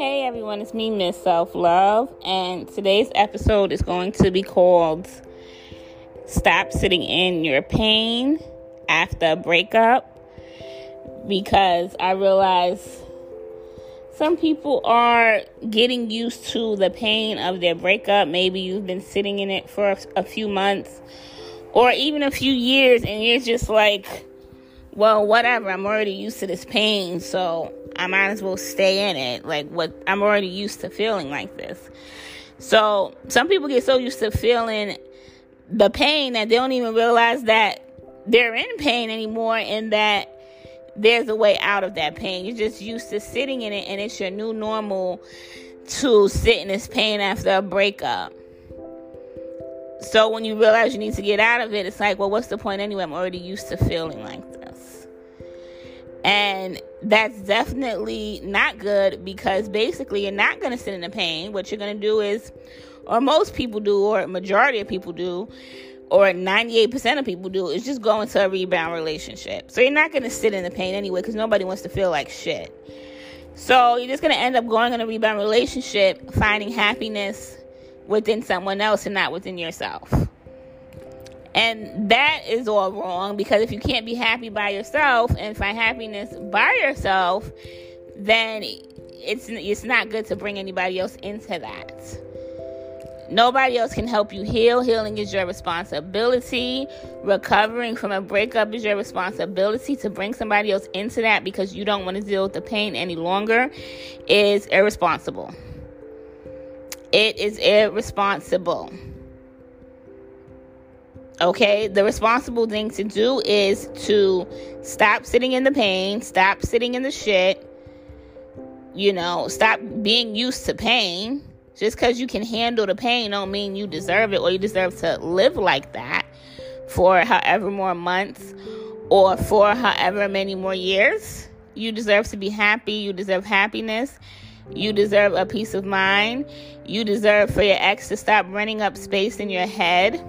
Hey everyone, it's me, Miss Self Love, and today's episode is going to be called Stop Sitting in Your Pain After a Breakup because I realize some people are getting used to the pain of their breakup. Maybe you've been sitting in it for a few months or even a few years, and you're just like, well, whatever, I'm already used to this pain, so I might as well stay in it. Like what I'm already used to feeling like this. So some people get so used to feeling the pain that they don't even realize that they're in pain anymore and that there's a way out of that pain. You're just used to sitting in it and it's your new normal to sit in this pain after a breakup. So when you realize you need to get out of it, it's like, well, what's the point anyway? I'm already used to feeling like. And that's definitely not good because basically you're not going to sit in the pain. What you're going to do is, or most people do, or majority of people do, or 98% of people do, is just go into a rebound relationship. So you're not going to sit in the pain anyway because nobody wants to feel like shit. So you're just going to end up going in a rebound relationship, finding happiness within someone else and not within yourself. And that is all wrong because if you can't be happy by yourself and find happiness by yourself, then it's it's not good to bring anybody else into that. Nobody else can help you heal. Healing is your responsibility. Recovering from a breakup is your responsibility. To bring somebody else into that because you don't want to deal with the pain any longer is irresponsible. It is irresponsible. Okay, the responsible thing to do is to stop sitting in the pain, stop sitting in the shit, you know, stop being used to pain. Just because you can handle the pain don't mean you deserve it or you deserve to live like that for however more months or for however many more years. You deserve to be happy, you deserve happiness. You deserve a peace of mind. You deserve for your ex to stop running up space in your head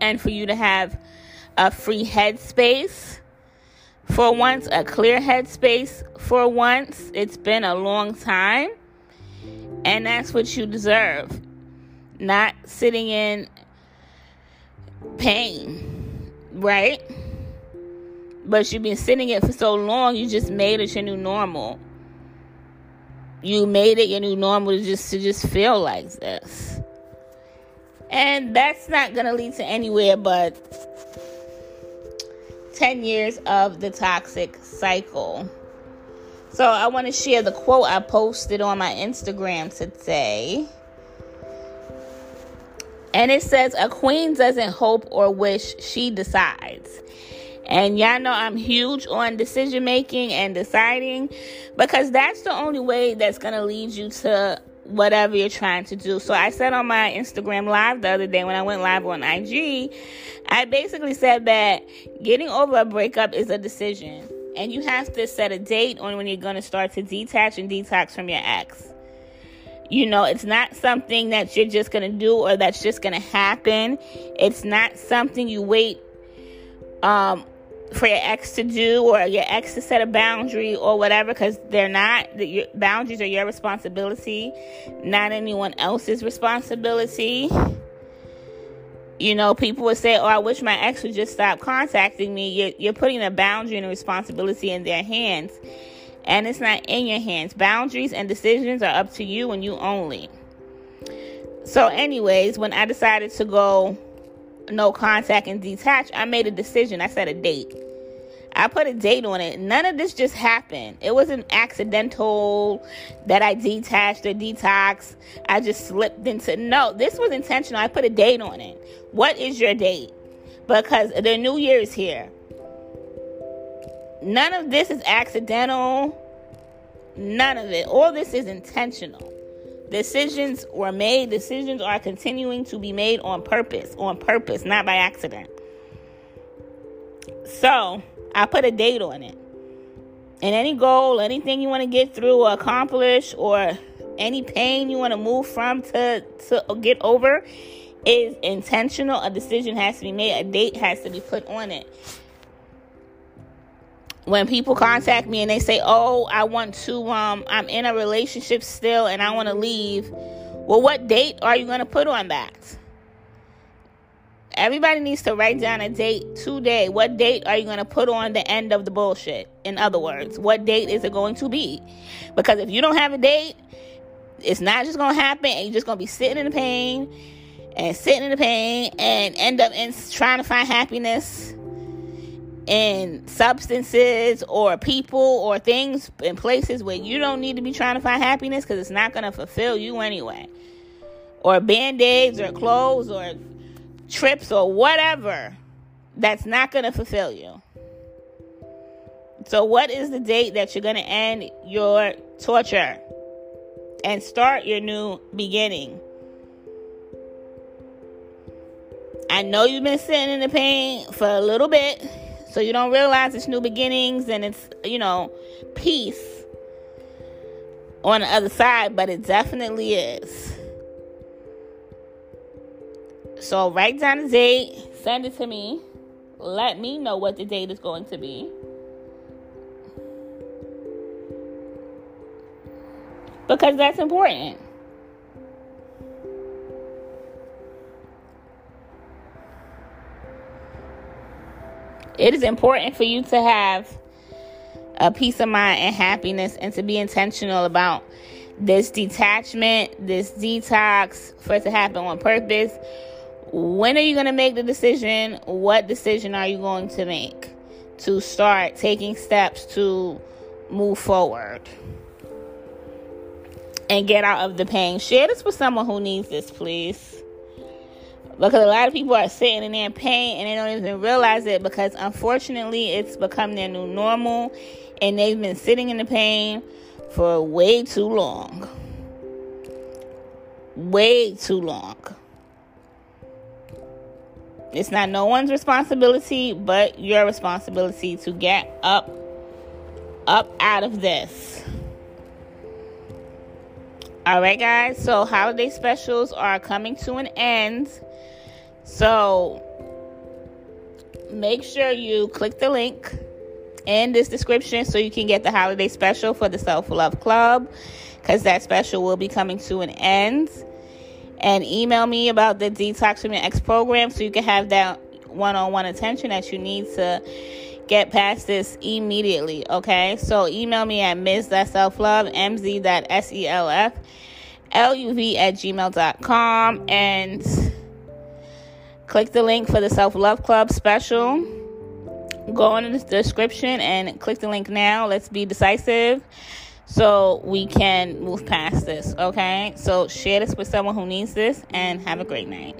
and for you to have a free headspace for once, a clear headspace for once. It's been a long time, and that's what you deserve. Not sitting in pain, right? But you've been sitting it for so long, you just made it your new normal. You made it your new normal to just to just feel like this. And that's not going to lead to anywhere but 10 years of the toxic cycle. So I want to share the quote I posted on my Instagram today. And it says, A queen doesn't hope or wish, she decides. And y'all know I'm huge on decision making and deciding because that's the only way that's going to lead you to whatever you're trying to do. So I said on my Instagram live the other day when I went live on IG, I basically said that getting over a breakup is a decision. And you have to set a date on when you're going to start to detach and detox from your ex. You know, it's not something that you're just going to do or that's just going to happen. It's not something you wait um, for your ex to do or your ex to set a boundary or whatever because they're not the, boundaries are your responsibility not anyone else's responsibility. You know people would say oh i wish my ex would just stop contacting me. You're, you're putting a boundary and a responsibility in their hands and it's not in your hands. Boundaries and decisions are up to you and you only. So anyways when i decided to go no contact and detach, I made a decision. I set a date. I put a date on it. None of this just happened. It wasn't accidental that I detached or detox. I just slipped into no, this was intentional. I put a date on it. What is your date? Because the new year is here. None of this is accidental. None of it. All this is intentional. Decisions were made, decisions are continuing to be made on purpose, on purpose, not by accident. So, I put a date on it. And any goal, anything you want to get through or accomplish, or any pain you want to move from to, to get over is intentional. A decision has to be made, a date has to be put on it. When people contact me and they say, "Oh, I want to um I'm in a relationship still and I want to leave." Well, what date are you going to put on that? Everybody needs to write down a date today. What date are you going to put on the end of the bullshit? In other words, what date is it going to be? Because if you don't have a date, it's not just going to happen and you're just going to be sitting in the pain and sitting in the pain and end up in trying to find happiness in substances or people or things in places where you don't need to be trying to find happiness because it's not going to fulfill you anyway. Or band aids or clothes or trips or whatever that's not going to fulfill you. So, what is the date that you're going to end your torture and start your new beginning? I know you've been sitting in the pain for a little bit so you don't realize it's new beginnings and it's, you know, peace on the other side, but it definitely is. So write down the date, send it to me. Let me know what the date is going to be. Because that's important. It is important for you to have a peace of mind and happiness and to be intentional about this detachment, this detox, for it to happen on purpose. When are you going to make the decision? What decision are you going to make to start taking steps to move forward and get out of the pain? Share this with someone who needs this, please because a lot of people are sitting in their pain and they don't even realize it because unfortunately it's become their new normal and they've been sitting in the pain for way too long. Way too long. It's not no one's responsibility but your responsibility to get up up out of this. All right, guys. So, holiday specials are coming to an end. So make sure you click the link in this description so you can get the holiday special for the Self Love Club because that special will be coming to an end. And email me about the Detox from Your Ex program so you can have that one on one attention that you need to get past this immediately. Okay, so email me at ms.selflove, mz.self, at gmail.com and Click the link for the Self Love Club special. Go in the description and click the link now. Let's be decisive so we can move past this, okay? So share this with someone who needs this and have a great night.